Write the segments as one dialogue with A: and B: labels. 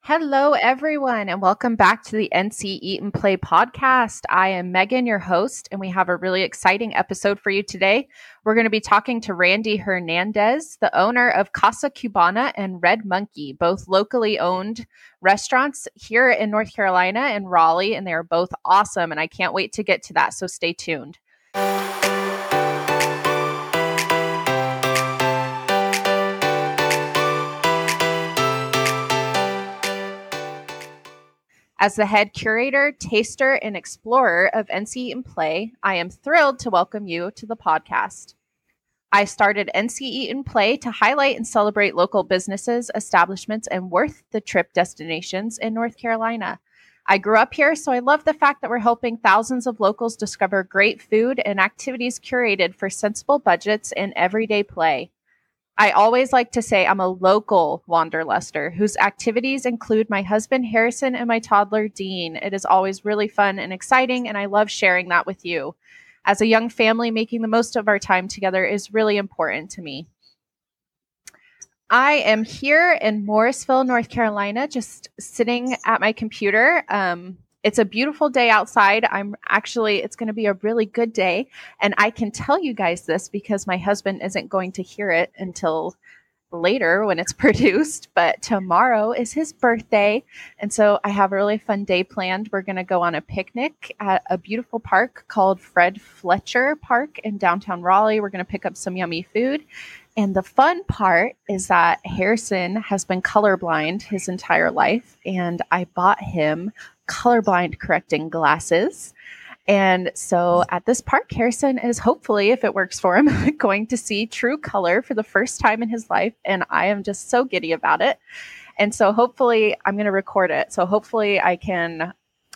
A: Hello, everyone, and welcome back to the NC Eat and Play podcast. I am Megan, your host, and we have a really exciting episode for you today. We're going to be talking to Randy Hernandez, the owner of Casa Cubana and Red Monkey, both locally owned restaurants here in North Carolina and Raleigh, and they are both awesome. And I can't wait to get to that, so stay tuned. As the head curator, taster, and explorer of NC and Play, I am thrilled to welcome you to the podcast. I started NC Eat and Play to highlight and celebrate local businesses, establishments, and worth the trip destinations in North Carolina. I grew up here, so I love the fact that we're helping thousands of locals discover great food and activities curated for sensible budgets and everyday play. I always like to say I'm a local wanderluster whose activities include my husband Harrison and my toddler Dean. It is always really fun and exciting, and I love sharing that with you. As a young family, making the most of our time together is really important to me. I am here in Morrisville, North Carolina, just sitting at my computer. Um, it's a beautiful day outside. I'm actually, it's going to be a really good day. And I can tell you guys this because my husband isn't going to hear it until later when it's produced. But tomorrow is his birthday. And so I have a really fun day planned. We're going to go on a picnic at a beautiful park called Fred Fletcher Park in downtown Raleigh. We're going to pick up some yummy food. And the fun part is that Harrison has been colorblind his entire life, and I bought him colorblind correcting glasses. And so at this park, Harrison is hopefully, if it works for him, going to see true color for the first time in his life. And I am just so giddy about it. And so hopefully, I'm going to record it. So hopefully, I can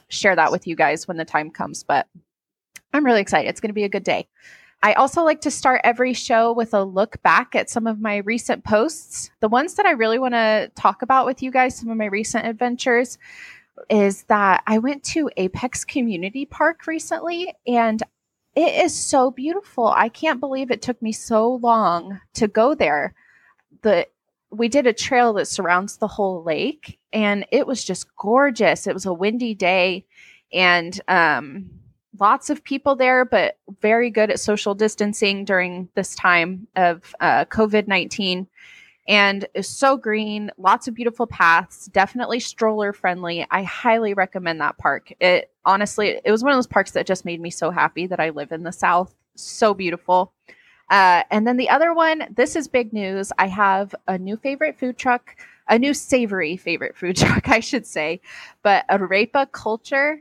A: share that with you guys when the time comes. But I'm really excited. It's going to be a good day. I also like to start every show with a look back at some of my recent posts. The ones that I really want to talk about with you guys, some of my recent adventures is that I went to Apex Community Park recently and it is so beautiful. I can't believe it took me so long to go there. The we did a trail that surrounds the whole lake and it was just gorgeous. It was a windy day and um lots of people there, but very good at social distancing during this time of uh, COVID 19 and is so green, lots of beautiful paths, definitely stroller friendly. I highly recommend that park. It honestly, it was one of those parks that just made me so happy that I live in the South. So beautiful. Uh, and then the other one, this is big news. I have a new favorite food truck, a new savory favorite food truck, I should say, but Arepa Culture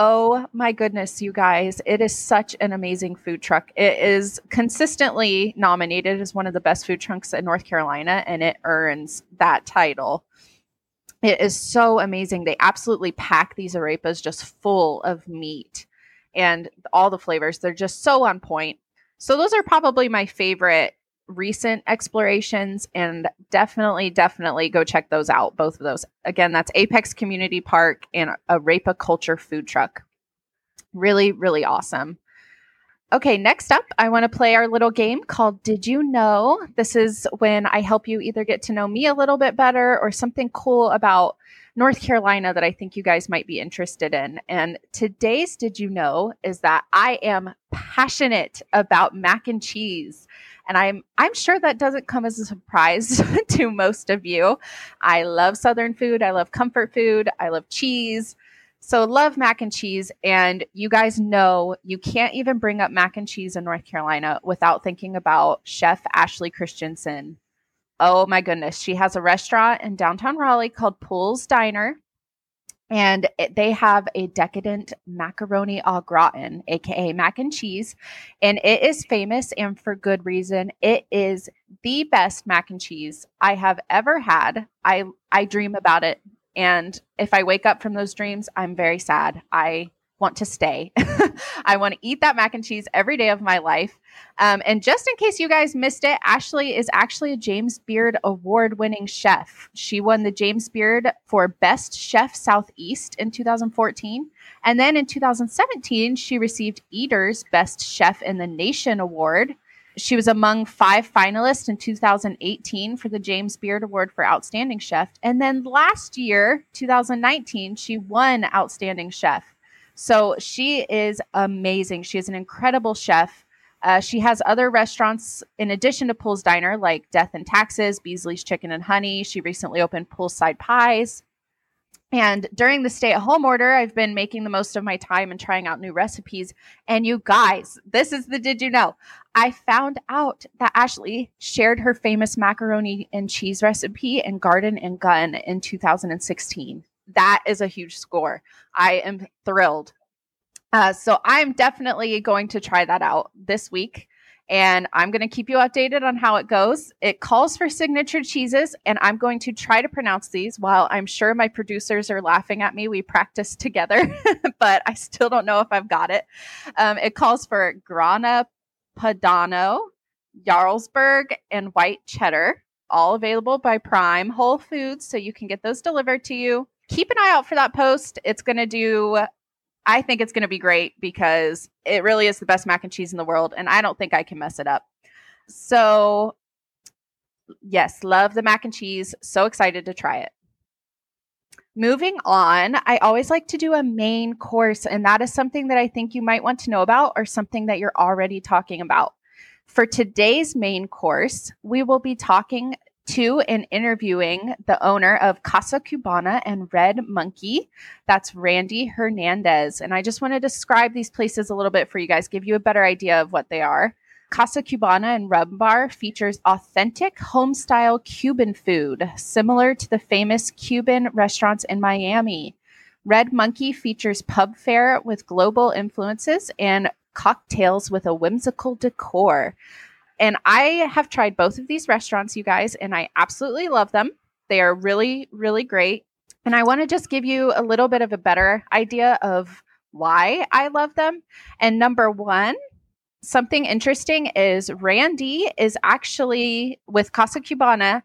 A: Oh my goodness, you guys. It is such an amazing food truck. It is consistently nominated as one of the best food trucks in North Carolina, and it earns that title. It is so amazing. They absolutely pack these arepas just full of meat and all the flavors. They're just so on point. So, those are probably my favorite recent explorations and definitely definitely go check those out both of those. Again that's apex community park and Arepa culture food truck. Really really awesome. Okay next up i want to play our little game called did you know? This is when i help you either get to know me a little bit better or something cool about north carolina that i think you guys might be interested in. And today's did you know is that i am passionate about mac and cheese and I'm I'm sure that doesn't come as a surprise to most of you. I love southern food, I love comfort food, I love cheese. So love mac and cheese and you guys know you can't even bring up mac and cheese in North Carolina without thinking about Chef Ashley Christensen. Oh my goodness, she has a restaurant in downtown Raleigh called Poole's Diner and they have a decadent macaroni au gratin, aka mac and cheese, and it is famous and for good reason. It is the best mac and cheese I have ever had. I I dream about it, and if I wake up from those dreams, I'm very sad. I want to stay. I want to eat that mac and cheese every day of my life. Um, and just in case you guys missed it, Ashley is actually a James Beard award winning chef. She won the James Beard for Best Chef Southeast in 2014. And then in 2017, she received Eater's Best Chef in the Nation award. she was among five finalists in 2018 for the James Beard Award for Outstanding Chef. And then last year, 2019, she won Outstanding Chef. So she is amazing. She is an incredible chef. Uh, she has other restaurants in addition to Poole's Diner, like Death and Taxes, Beasley's Chicken and Honey. She recently opened Poole'side Pies. And during the stay at home order, I've been making the most of my time and trying out new recipes. And you guys, this is the did you know? I found out that Ashley shared her famous macaroni and cheese recipe in Garden and Gun in 2016. That is a huge score. I am thrilled. Uh, so I'm definitely going to try that out this week and I'm going to keep you updated on how it goes. It calls for signature cheeses, and I'm going to try to pronounce these while I'm sure my producers are laughing at me. We practiced together, but I still don't know if I've got it. Um, it calls for Grana Padano, Jarlsberg, and white cheddar, all available by Prime Whole Foods, so you can get those delivered to you. Keep an eye out for that post. It's going to do I think it's going to be great because it really is the best mac and cheese in the world, and I don't think I can mess it up. So, yes, love the mac and cheese. So excited to try it. Moving on, I always like to do a main course, and that is something that I think you might want to know about or something that you're already talking about. For today's main course, we will be talking to and interviewing the owner of Casa Cubana and Red Monkey. That's Randy Hernandez. And I just want to describe these places a little bit for you guys, give you a better idea of what they are. Casa Cubana and Rum Bar features authentic home style Cuban food, similar to the famous Cuban restaurants in Miami. Red Monkey features pub fare with global influences and cocktails with a whimsical decor. And I have tried both of these restaurants, you guys, and I absolutely love them. They are really, really great. And I want to just give you a little bit of a better idea of why I love them. And number one, something interesting is Randy is actually with Casa Cubana,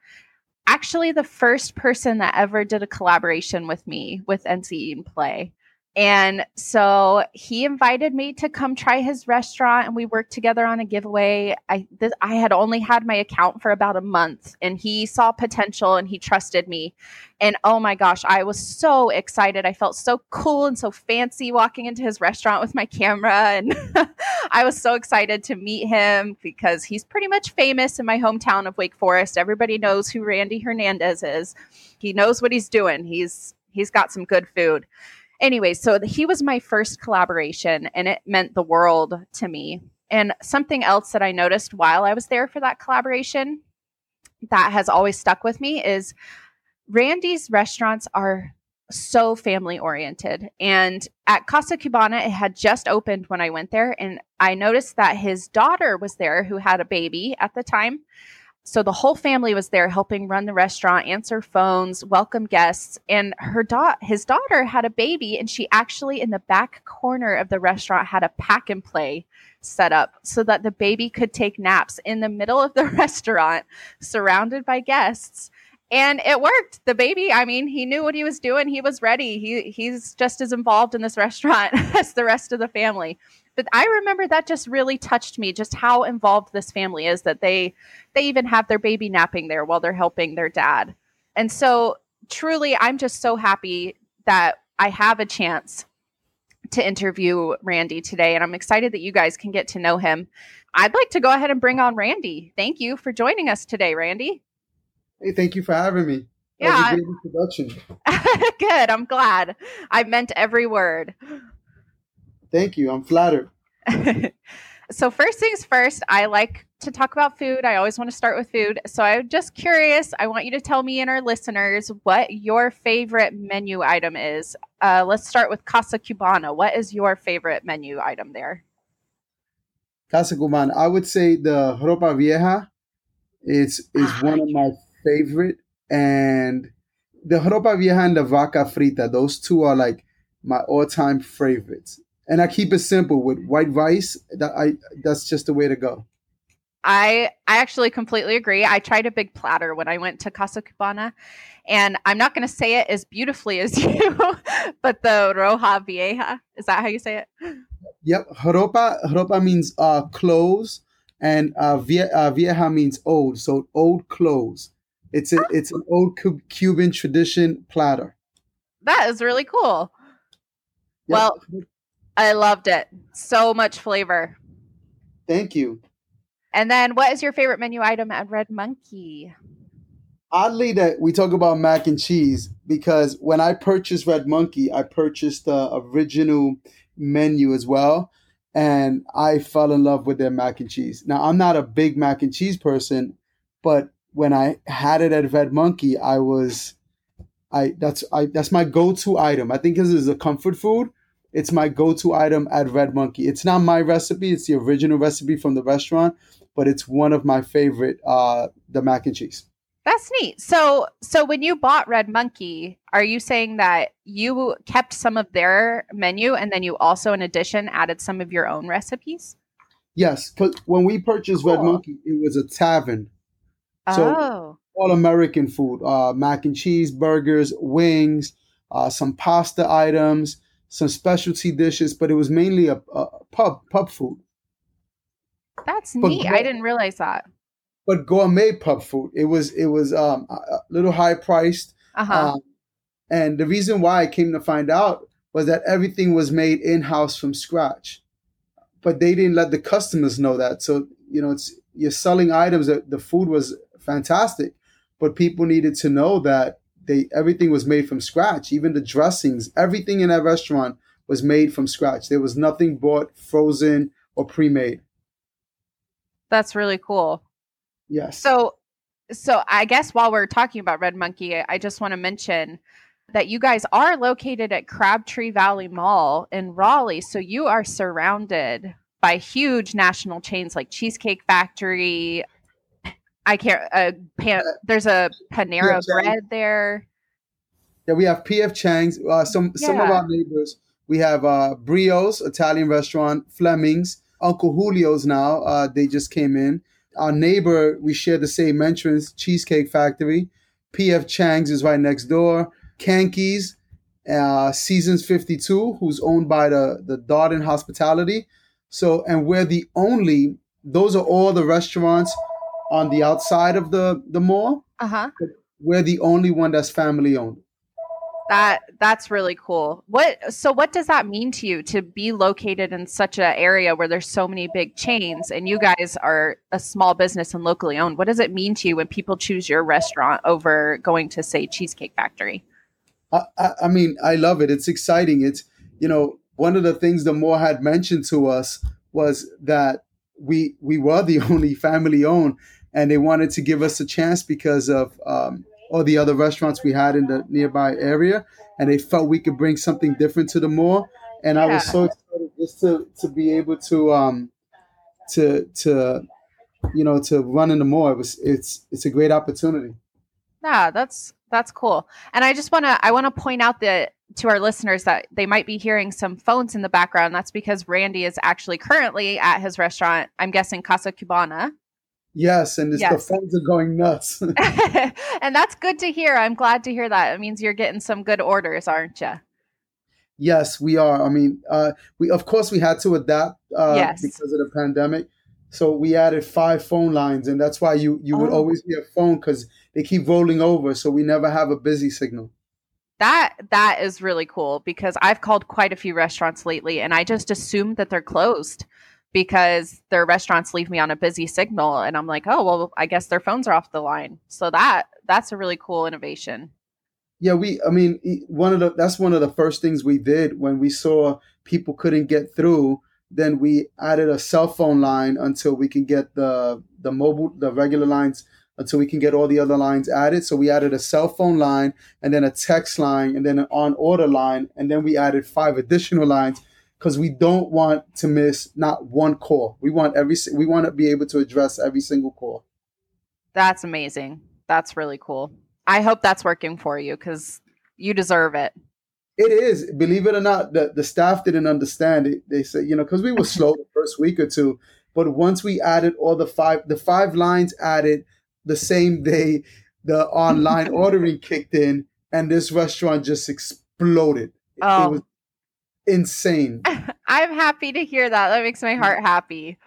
A: actually the first person that ever did a collaboration with me with NC Eat and Play. And so he invited me to come try his restaurant and we worked together on a giveaway. I this, I had only had my account for about a month and he saw potential and he trusted me. And oh my gosh, I was so excited. I felt so cool and so fancy walking into his restaurant with my camera and I was so excited to meet him because he's pretty much famous in my hometown of Wake Forest. Everybody knows who Randy Hernandez is. He knows what he's doing. He's he's got some good food anyway, so he was my first collaboration and it meant the world to me. And something else that I noticed while I was there for that collaboration that has always stuck with me is Randy's restaurants are so family oriented. And at Casa Cubana, it had just opened when I went there. And I noticed that his daughter was there who had a baby at the time. So the whole family was there helping run the restaurant, answer phones, welcome guests, and her da- his daughter had a baby and she actually in the back corner of the restaurant had a pack and play set up so that the baby could take naps in the middle of the restaurant surrounded by guests. And it worked. The baby i mean he knew what he was doing. He was ready. He he's just as involved in this restaurant as the rest of the family but I remember that just really touched me just how involved this family is that they they even have their baby napping there while they're helping their dad. And so truly I'm just so happy that I have a chance to interview Randy today and I'm excited that you guys can get to know him. I'd like to go ahead and bring on Randy. Thank you for joining us today, Randy.
B: Hey, thank you for having me.
A: yeah. introduction. Good. I'm glad. I meant every word.
B: Thank you. I'm flattered.
A: so, first things first, I like to talk about food. I always want to start with food. So, I'm just curious. I want you to tell me and our listeners what your favorite menu item is. Uh, let's start with Casa Cubana. What is your favorite menu item there?
B: Casa Cubana. I would say the ropa vieja is is ah, one of my favorite, and the ropa vieja and the vaca frita. Those two are like my all time favorites and I keep it simple with white rice. That I that's just the way to go.
A: I I actually completely agree. I tried a big platter when I went to Casa Cubana, and I'm not going to say it as beautifully as you, but the roja vieja is that how you say it?
B: Yep, ropa ropa means uh clothes, and uh, vie- uh, vieja means old, so old clothes. It's a, it's an old Cuban tradition platter.
A: That is really cool. Yep. Well, I loved it. So much flavor.
B: Thank you.
A: And then, what is your favorite menu item at Red Monkey?
B: Oddly, that we talk about mac and cheese because when I purchased Red Monkey, I purchased the original menu as well, and I fell in love with their mac and cheese. Now, I'm not a big mac and cheese person, but when I had it at Red Monkey, I was, I that's I that's my go-to item. I think this is a comfort food. It's my go-to item at Red Monkey. It's not my recipe; it's the original recipe from the restaurant, but it's one of my favorite. Uh, the mac and cheese.
A: That's neat. So, so when you bought Red Monkey, are you saying that you kept some of their menu and then you also, in addition, added some of your own recipes?
B: Yes, because when we purchased cool. Red Monkey, it was a tavern. So oh. all American food, uh, mac and cheese, burgers, wings, uh, some pasta items, some specialty dishes, but it was mainly a, a pub pub food.
A: That's but neat. I didn't realize that.
B: But gourmet pub food. It was it was um, a little high priced. Uh-huh. Um, and the reason why I came to find out was that everything was made in house from scratch, but they didn't let the customers know that. So you know, it's you're selling items that the food was fantastic, but people needed to know that they everything was made from scratch. Even the dressings, everything in that restaurant was made from scratch. There was nothing bought frozen or pre-made.
A: That's really cool.
B: Yes.
A: So so I guess while we're talking about Red Monkey, I just want to mention that you guys are located at Crabtree Valley Mall in Raleigh. So you are surrounded by huge national chains like Cheesecake Factory, I can't. Uh, pan, there's a Panera Bread there.
B: Yeah, we have PF Chang's. Uh, some yeah. some of our neighbors. We have uh, Brio's Italian restaurant, Fleming's, Uncle Julio's. Now uh, they just came in. Our neighbor, we share the same entrance, Cheesecake Factory. PF Chang's is right next door. Kanki's, uh, Seasons 52, who's owned by the the Darden Hospitality. So, and we're the only. Those are all the restaurants on the outside of the the mall.
A: Uh huh.
B: We're the only one that's family owned.
A: That that's really cool. What so what does that mean to you to be located in such an area where there's so many big chains and you guys are a small business and locally owned? What does it mean to you when people choose your restaurant over going to say Cheesecake Factory?
B: I, I, I mean, I love it. It's exciting. It's you know one of the things the more had mentioned to us was that we we were the only family owned and they wanted to give us a chance because of um, all the other restaurants we had in the nearby area, and they felt we could bring something different to the mall. And yeah. I was so excited just to to be able to um to to you know to run in the mall. It was it's it's a great opportunity.
A: Yeah, that's that's cool. And I just want to I want to point out that to our listeners that they might be hearing some phones in the background. That's because Randy is actually currently at his restaurant. I'm guessing Casa Cubana.
B: Yes, and yes. the phones are going nuts.
A: and that's good to hear. I'm glad to hear that. It means you're getting some good orders, aren't you?
B: Yes, we are. I mean, uh, we of course we had to adapt uh, yes. because of the pandemic. So we added five phone lines, and that's why you you would oh. always be a phone because they keep rolling over, so we never have a busy signal.
A: That that is really cool because I've called quite a few restaurants lately, and I just assumed that they're closed because their restaurants leave me on a busy signal and I'm like, "Oh, well, I guess their phones are off the line." So that that's a really cool innovation.
B: Yeah, we I mean, one of the that's one of the first things we did when we saw people couldn't get through, then we added a cell phone line until we can get the the mobile the regular lines until we can get all the other lines added. So we added a cell phone line and then a text line and then an on order line and then we added five additional lines because we don't want to miss not one call. We want every we want to be able to address every single call.
A: That's amazing. That's really cool. I hope that's working for you because you deserve it.
B: It is. Believe it or not, the, the staff didn't understand it. They said, you know, because we were slow the first week or two. But once we added all the five, the five lines added the same day, the online ordering kicked in, and this restaurant just exploded.
A: Oh.
B: Insane.
A: I'm happy to hear that. That makes my heart happy.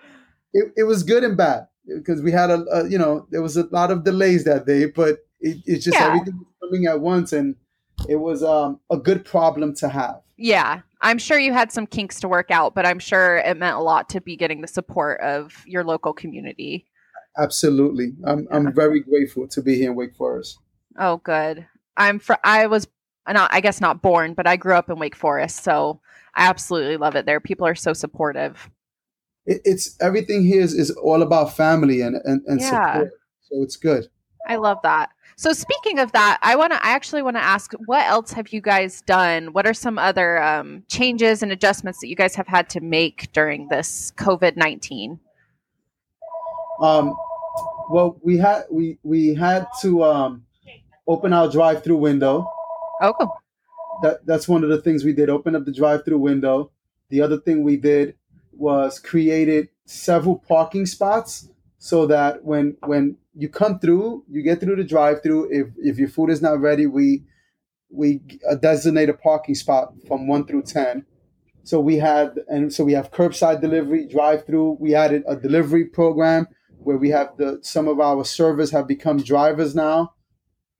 B: it, it was good and bad because we had a, a, you know there was a lot of delays that day, but it, it's just yeah. everything was coming at once, and it was um, a good problem to have.
A: Yeah, I'm sure you had some kinks to work out, but I'm sure it meant a lot to be getting the support of your local community.
B: Absolutely, I'm yeah. I'm very grateful to be here in Wake Forest.
A: Oh, good. I'm fr- I was not I guess not born, but I grew up in Wake Forest, so I absolutely love it there. People are so supportive.
B: It, it's everything here is, is all about family and and, and yeah. support. So it's good.
A: I love that. So speaking of that, I want to I actually want to ask what else have you guys done? What are some other um, changes and adjustments that you guys have had to make during this COVID nineteen?
B: Um, well, we had we we had to um, open our drive through window.
A: Cool.
B: That that's one of the things we did. Open up the drive through window. The other thing we did was created several parking spots so that when when you come through, you get through the drive-through. If if your food is not ready, we we uh, designate a parking spot from one through ten. So we had and so we have curbside delivery, drive-through. We added a delivery program where we have the some of our servers have become drivers now.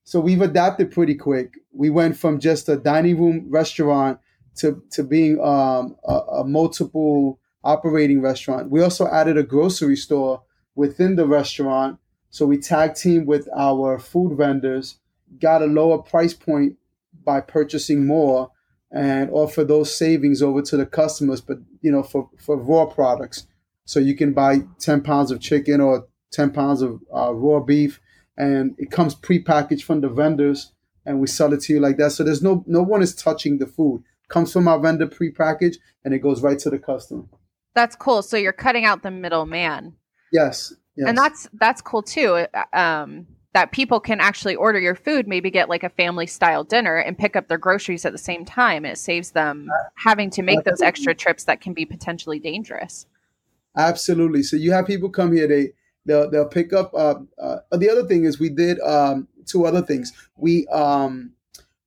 B: So we've adapted pretty quick. We went from just a dining room restaurant to to being um, a, a multiple operating restaurant. We also added a grocery store within the restaurant so we tag team with our food vendors, got a lower price point by purchasing more and offer those savings over to the customers, but you know, for, for raw products. So you can buy 10 pounds of chicken or 10 pounds of uh, raw beef and it comes pre-packaged from the vendors and we sell it to you like that. So there's no, no one is touching the food. Comes from our vendor pre-packaged and it goes right to the customer.
A: That's cool. So you're cutting out the middleman.
B: Yes. Yes.
A: And that's that's cool too. Uh, um, that people can actually order your food, maybe get like a family style dinner and pick up their groceries at the same time. It saves them having to make those extra trips that can be potentially dangerous.
B: Absolutely. So you have people come here, they they'll they'll pick up. Uh, uh, the other thing is we did um, two other things. We um,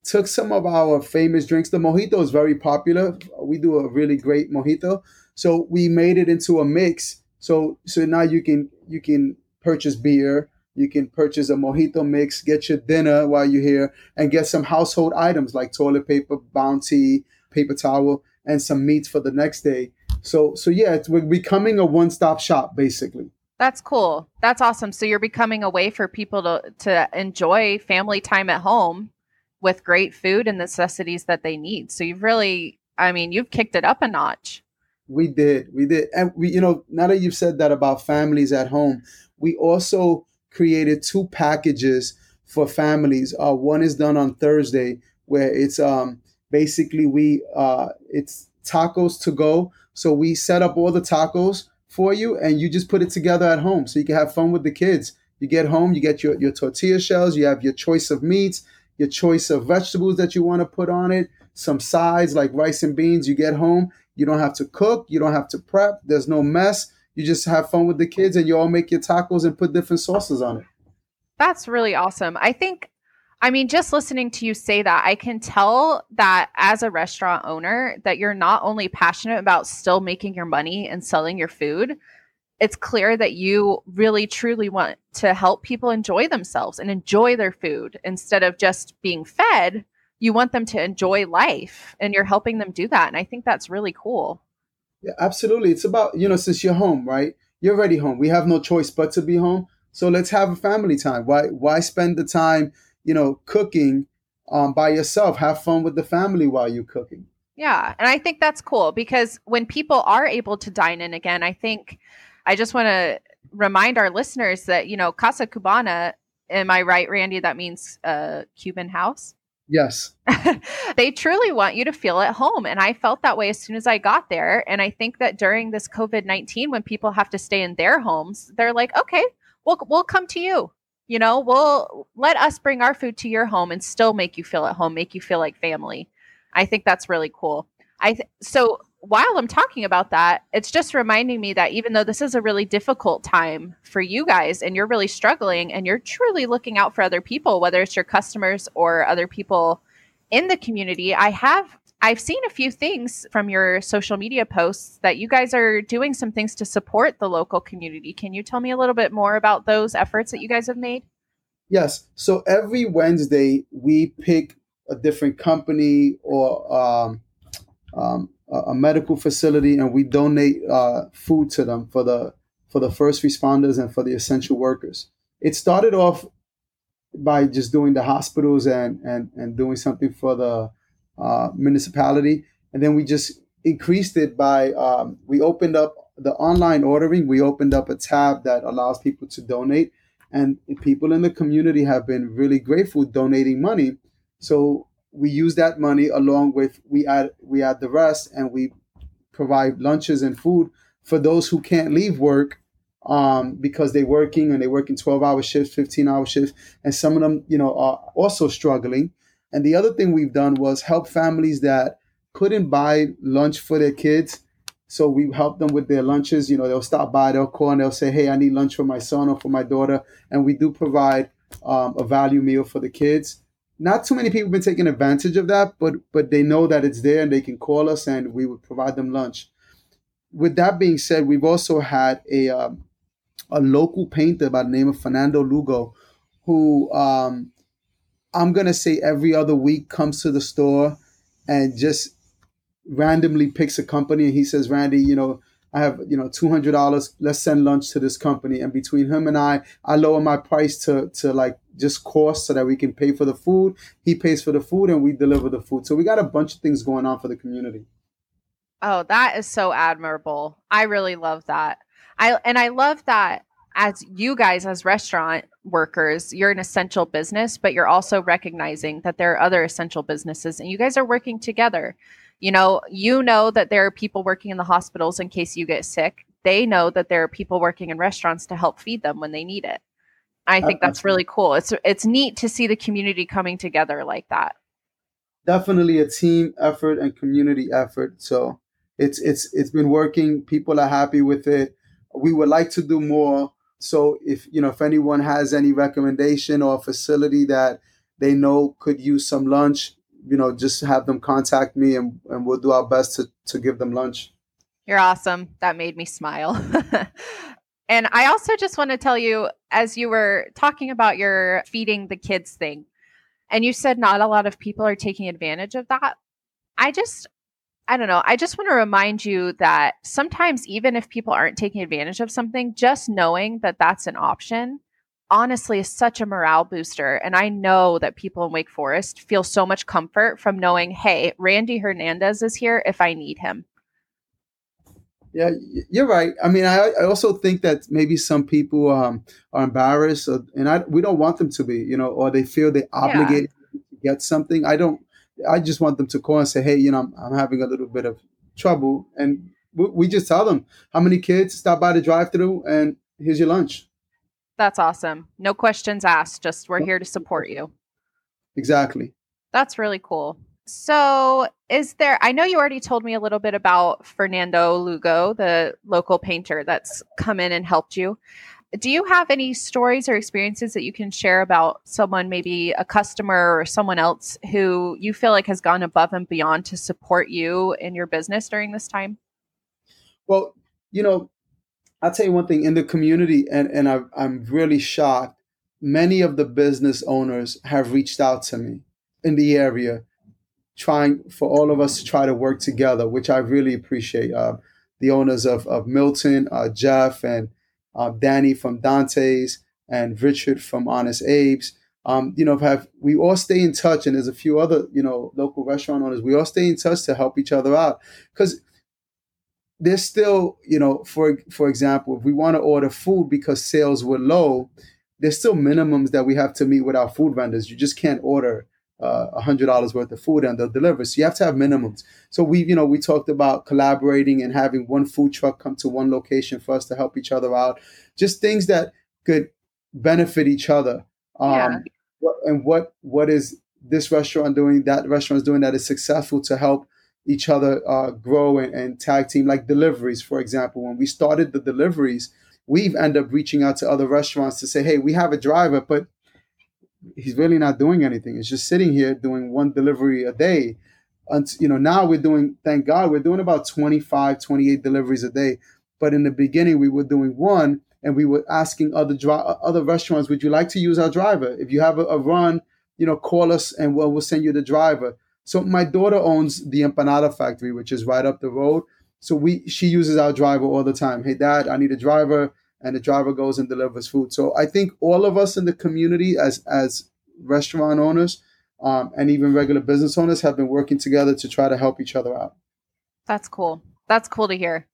B: took some of our famous drinks. The mojito is very popular. We do a really great mojito, so we made it into a mix so so now you can you can purchase beer, you can purchase a mojito mix, get your dinner while you're here, and get some household items like toilet paper, bounty, paper towel, and some meats for the next day. So so yeah, we're becoming a one stop shop basically.
A: That's cool. That's awesome. So you're becoming a way for people to to enjoy family time at home with great food and necessities that they need. So you've really, I mean, you've kicked it up a notch.
B: We did. We did. And we, you know, now that you've said that about families at home, we also created two packages for families. Uh, one is done on Thursday, where it's um, basically we uh, it's tacos to go. So we set up all the tacos for you, and you just put it together at home, so you can have fun with the kids. You get home, you get your your tortilla shells, you have your choice of meats, your choice of vegetables that you want to put on it, some sides like rice and beans. You get home, you don't have to cook. You don't have to prep. There's no mess. You just have fun with the kids and you all make your tacos and put different sauces on it.
A: That's really awesome. I think, I mean, just listening to you say that, I can tell that as a restaurant owner, that you're not only passionate about still making your money and selling your food, it's clear that you really truly want to help people enjoy themselves and enjoy their food. Instead of just being fed you want them to enjoy life and you're helping them do that. And i think that's really cool.
B: Yeah absolutely. It's about you know since you're home right? You're already home. We have no choice but to be home. So let's have a family time. Why why spend the time you know cooking um, by yourself have fun with the family while you're cooking
A: yeah and i think that's cool because when people are able to dine in again i think i just want to remind our listeners that you know casa cubana am i right randy that means uh, cuban house
B: Yes.
A: they truly want you to feel at home. And I felt that way as soon as I got there. And I think that during this COVID 19, when people have to stay in their homes, they're like, okay, we'll, we'll come to you. You know, we'll let us bring our food to your home and still make you feel at home, make you feel like family. I think that's really cool. I th- so while I'm talking about that, it's just reminding me that even though this is a really difficult time for you guys and you're really struggling and you're truly looking out for other people, whether it's your customers or other people in the community, I have I've seen a few things from your social media posts that you guys are doing some things to support the local community. Can you tell me a little bit more about those efforts that you guys have made?
B: Yes. So every Wednesday, we pick a different company or um, um, a medical facility, and we donate uh, food to them for the for the first responders and for the essential workers. It started off by just doing the hospitals and and and doing something for the uh, municipality, and then we just increased it by um, we opened up the online ordering. We opened up a tab that allows people to donate, and people in the community have been really grateful donating money. So we use that money along with we add we add the rest, and we provide lunches and food for those who can't leave work um, because they're working and they're working 12 hour shifts, 15 hour shifts, and some of them, you know, are also struggling. And the other thing we've done was help families that couldn't buy lunch for their kids. So we help them with their lunches. You know, they'll stop by, they'll call, and they'll say, "Hey, I need lunch for my son or for my daughter," and we do provide um, a value meal for the kids. Not too many people have been taking advantage of that, but but they know that it's there and they can call us and we would provide them lunch. With that being said, we've also had a um, a local painter by the name of Fernando Lugo, who um, I'm gonna say every other week comes to the store and just randomly picks a company and he says, Randy, you know, I have you know two hundred dollars. Let's send lunch to this company. And between him and I, I lower my price to to like just cost so that we can pay for the food. He pays for the food and we deliver the food. So we got a bunch of things going on for the community.
A: Oh, that is so admirable. I really love that. I and I love that as you guys as restaurant workers, you're an essential business, but you're also recognizing that there are other essential businesses and you guys are working together. You know, you know that there are people working in the hospitals in case you get sick. They know that there are people working in restaurants to help feed them when they need it. I think that's really cool. It's it's neat to see the community coming together like that.
B: Definitely a team effort and community effort. So it's it's it's been working. People are happy with it we would like to do more. So if you know if anyone has any recommendation or facility that they know could use some lunch, you know, just have them contact me and, and we'll do our best to, to give them lunch.
A: You're awesome. That made me smile. and I also just want to tell you, as you were talking about your feeding the kids thing, and you said not a lot of people are taking advantage of that. I just I don't know. I just want to remind you that sometimes, even if people aren't taking advantage of something, just knowing that that's an option honestly is such a morale booster. And I know that people in Wake Forest feel so much comfort from knowing, hey, Randy Hernandez is here if I need him.
B: Yeah, you're right. I mean, I, I also think that maybe some people um, are embarrassed, or, and I, we don't want them to be, you know, or they feel they're obligated yeah. to get something. I don't. I just want them to call and say, hey, you know, I'm, I'm having a little bit of trouble. And we, we just tell them how many kids stop by the drive through and here's your lunch.
A: That's awesome. No questions asked. Just we're here to support you.
B: Exactly.
A: That's really cool. So, is there, I know you already told me a little bit about Fernando Lugo, the local painter that's come in and helped you do you have any stories or experiences that you can share about someone, maybe a customer or someone else who you feel like has gone above and beyond to support you in your business during this time?
B: Well, you know, I'll tell you one thing in the community, and, and I, I'm really shocked. Many of the business owners have reached out to me in the area, trying for all of us to try to work together, which I really appreciate. Uh, the owners of, of Milton, uh, Jeff, and uh, Danny from Dante's, and Richard from Honest Abe's. Um, you know, have we all stay in touch, and there's a few other you know local restaurant owners. We all stay in touch to help each other out because there's still you know for for example, if we want to order food because sales were low, there's still minimums that we have to meet with our food vendors. You just can't order a hundred dollars worth of food and they'll deliver. So you have to have minimums. So we, you know, we talked about collaborating and having one food truck come to one location for us to help each other out. Just things that could benefit each other. Um, yeah. what, and what what is this restaurant doing? That restaurant is doing that is successful to help each other uh, grow and, and tag team. Like deliveries, for example, when we started the deliveries, we've ended up reaching out to other restaurants to say, "Hey, we have a driver, but he's really not doing anything. He's just sitting here doing one delivery a day. And, you know, now we're doing, thank God, we're doing about 25, 28 deliveries a day. But in the beginning, we were doing one and we were asking other dri- other restaurants, would you like to use our driver? If you have a, a run, you know, call us and we'll, we'll send you the driver. So my daughter owns the empanada factory, which is right up the road. So we she uses our driver all the time. Hey dad, I need a driver, and the driver goes and delivers food. So I think all of us in the community as as restaurant owners um, and even regular business owners have been working together to try to help each other out.
A: That's cool. That's cool to hear.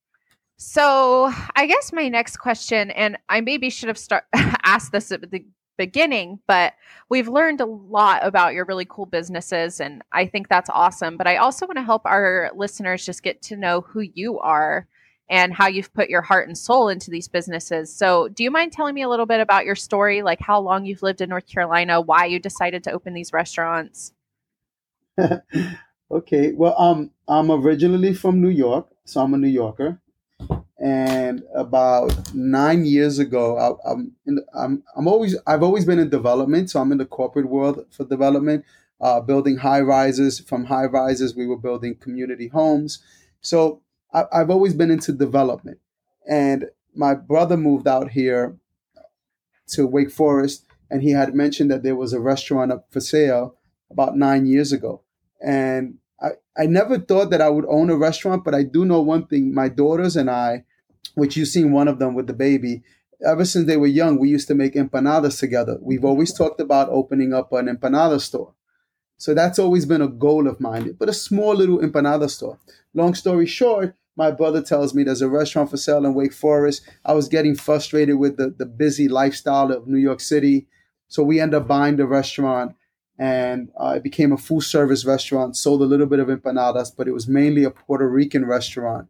A: So I guess my next question, and I maybe should have start asked this at the beginning, but we've learned a lot about your really cool businesses, and I think that's awesome. But I also want to help our listeners just get to know who you are and how you've put your heart and soul into these businesses. So, do you mind telling me a little bit about your story, like how long you've lived in North Carolina, why you decided to open these restaurants?
B: okay, well, um, I'm originally from New York, so I'm a New Yorker and about nine years ago, I, am I'm, I'm I'm always I've always been in development, so I'm in the corporate world for development, uh, building high rises. From high rises, we were building community homes. So I, I've always been into development, and my brother moved out here to Wake Forest, and he had mentioned that there was a restaurant up for sale about nine years ago, and I, I never thought that I would own a restaurant, but I do know one thing. My daughters and I, which you've seen one of them with the baby, ever since they were young, we used to make empanadas together. We've always talked about opening up an empanada store. So that's always been a goal of mine, but a small little empanada store. Long story short, my brother tells me there's a restaurant for sale in Wake Forest. I was getting frustrated with the, the busy lifestyle of New York City. So we end up buying the restaurant and uh, it became a full service restaurant. Sold a little bit of empanadas, but it was mainly a Puerto Rican restaurant.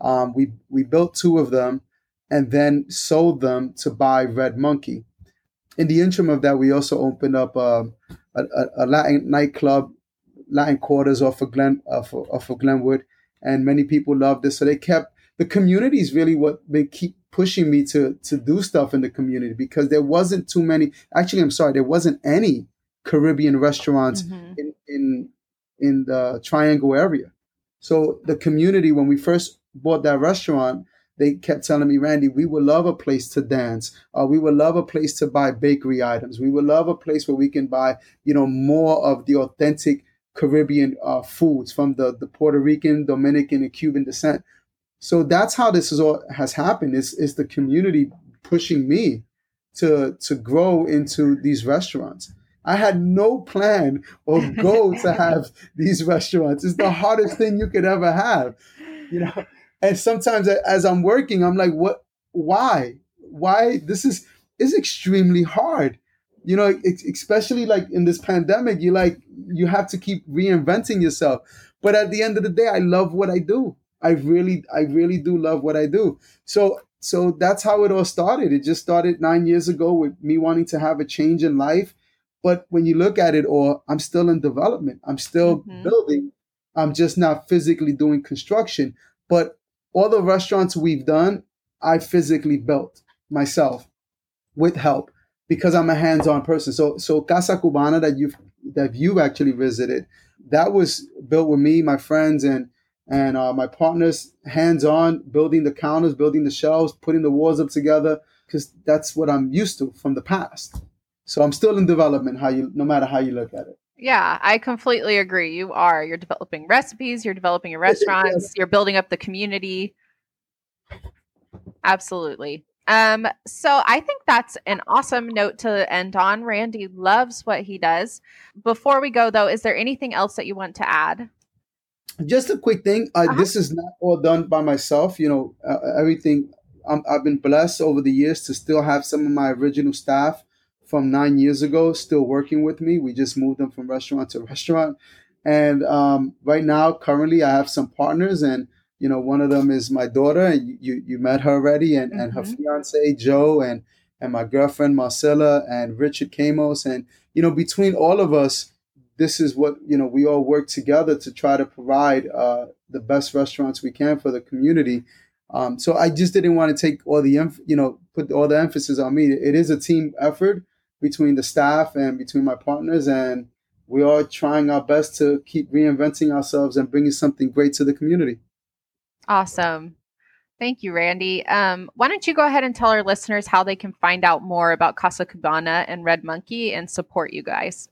B: Um, we we built two of them, and then sold them to buy Red Monkey. In the interim of that, we also opened up um, a, a, a, Latin nightclub, Latin quarters off of Glen off of, off of Glenwood, and many people loved it. So they kept the community is really what they keep pushing me to to do stuff in the community because there wasn't too many. Actually, I'm sorry, there wasn't any Caribbean restaurants mm-hmm. in, in in the Triangle area. So the community, when we first bought that restaurant, they kept telling me, Randy, we would love a place to dance. Uh, we would love a place to buy bakery items. We would love a place where we can buy, you know, more of the authentic Caribbean uh, foods from the, the Puerto Rican, Dominican, and Cuban descent. So that's how this is all has happened. Is is the community pushing me to to grow into these restaurants. I had no plan or goal to have these restaurants. It's the hardest thing you could ever have, you know. And sometimes as I'm working, I'm like, what? Why? Why? This is is extremely hard. You know, especially like in this pandemic, you like you have to keep reinventing yourself. But at the end of the day, I love what I do. I really, I really do love what I do. So so that's how it all started. It just started nine years ago with me wanting to have a change in life but when you look at it or I'm still in development, I'm still mm-hmm. building. I'm just not physically doing construction. But all the restaurants we've done, I physically built myself with help because I'm a hands-on person. So so Casa Cubana that you've that you've actually visited, that was built with me, my friends, and and uh, my partners, hands-on, building the counters, building the shelves, putting the walls up together, because that's what I'm used to from the past. So I'm still in development. How you, no matter how you look at it.
A: Yeah, I completely agree. You are. You're developing recipes. You're developing your restaurants. You're building up the community. Absolutely. Um, so I think that's an awesome note to end on. Randy loves what he does. Before we go, though, is there anything else that you want to add?
B: Just a quick thing. Uh, uh-huh. This is not all done by myself. You know, uh, everything. i I've been blessed over the years to still have some of my original staff from nine years ago still working with me. We just moved them from restaurant to restaurant. And um, right now, currently, I have some partners, and you know, one of them is my daughter, and you you met her already, and, mm-hmm. and her mm-hmm. fiance Joe, and and my girlfriend Marcella, and Richard Camos, and you know, between all of us, this is what you know. We all work together to try to provide uh, the best restaurants we can for the community. Um, so I just didn't want to take all the you know put all the emphasis on me. It is a team effort, between the staff and between my partners and we are trying our best to keep reinventing ourselves and bringing something great to the community.
A: Awesome. Thank you, Randy. Um, why don't you go ahead and tell our listeners how they can find out more about Casa Cubana and Red Monkey and support you guys?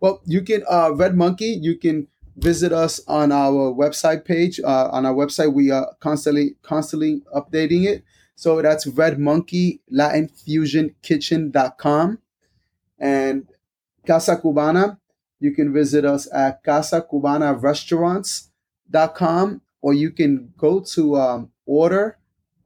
B: Well, you can, uh, Red Monkey, you can visit us on our website page. Uh, on our website, we are constantly, constantly updating it. So that's Red Monkey Latin Fusion. And Casa Cubana, you can visit us at Casa Cubana Restaurants.com or you can go to um, order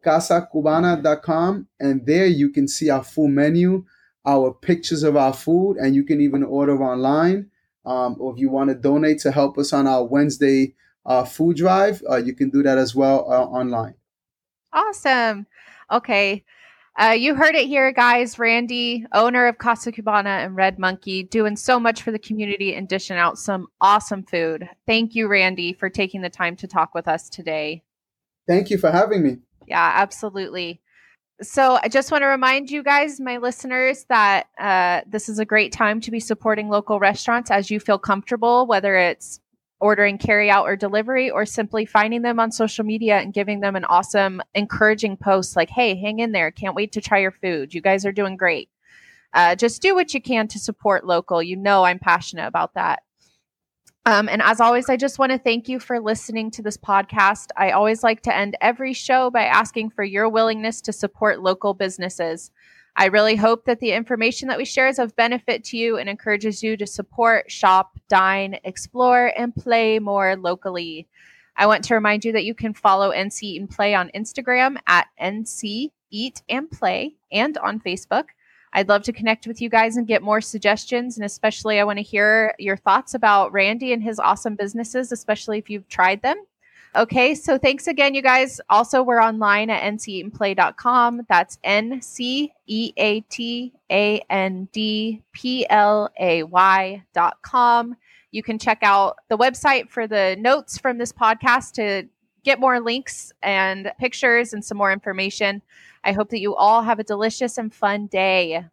B: casacubana.com and there you can see our full menu, our pictures of our food, and you can even order online. Um, or if you want to donate to help us on our Wednesday uh, food drive, uh, you can do that as well uh, online.
A: Awesome. Okay. Uh, you heard it here, guys. Randy, owner of Casa Cubana and Red Monkey, doing so much for the community and dishing out some awesome food. Thank you, Randy, for taking the time to talk with us today.
B: Thank you for having me.
A: Yeah, absolutely. So I just want to remind you guys, my listeners, that uh, this is a great time to be supporting local restaurants as you feel comfortable, whether it's ordering carry out or delivery or simply finding them on social media and giving them an awesome encouraging post like hey hang in there. Can't wait to try your food. You guys are doing great. Uh, just do what you can to support local. You know i'm passionate about that. Um, and as always i just want to thank you for listening to this podcast. I always like to end every show by asking for your willingness to support local businesses I really hope that the information that we share is of benefit to you and encourages you to support, shop, dine, explore, and play more locally. I want to remind you that you can follow NC Eat and Play on Instagram at NC Eat and Play and on Facebook. I'd love to connect with you guys and get more suggestions. And especially, I want to hear your thoughts about Randy and his awesome businesses, especially if you've tried them. Okay, so thanks again, you guys. Also, we're online at nceatandplay.com. That's N C E A T A N D P L A Y.com. You can check out the website for the notes from this podcast to get more links and pictures and some more information. I hope that you all have a delicious and fun day.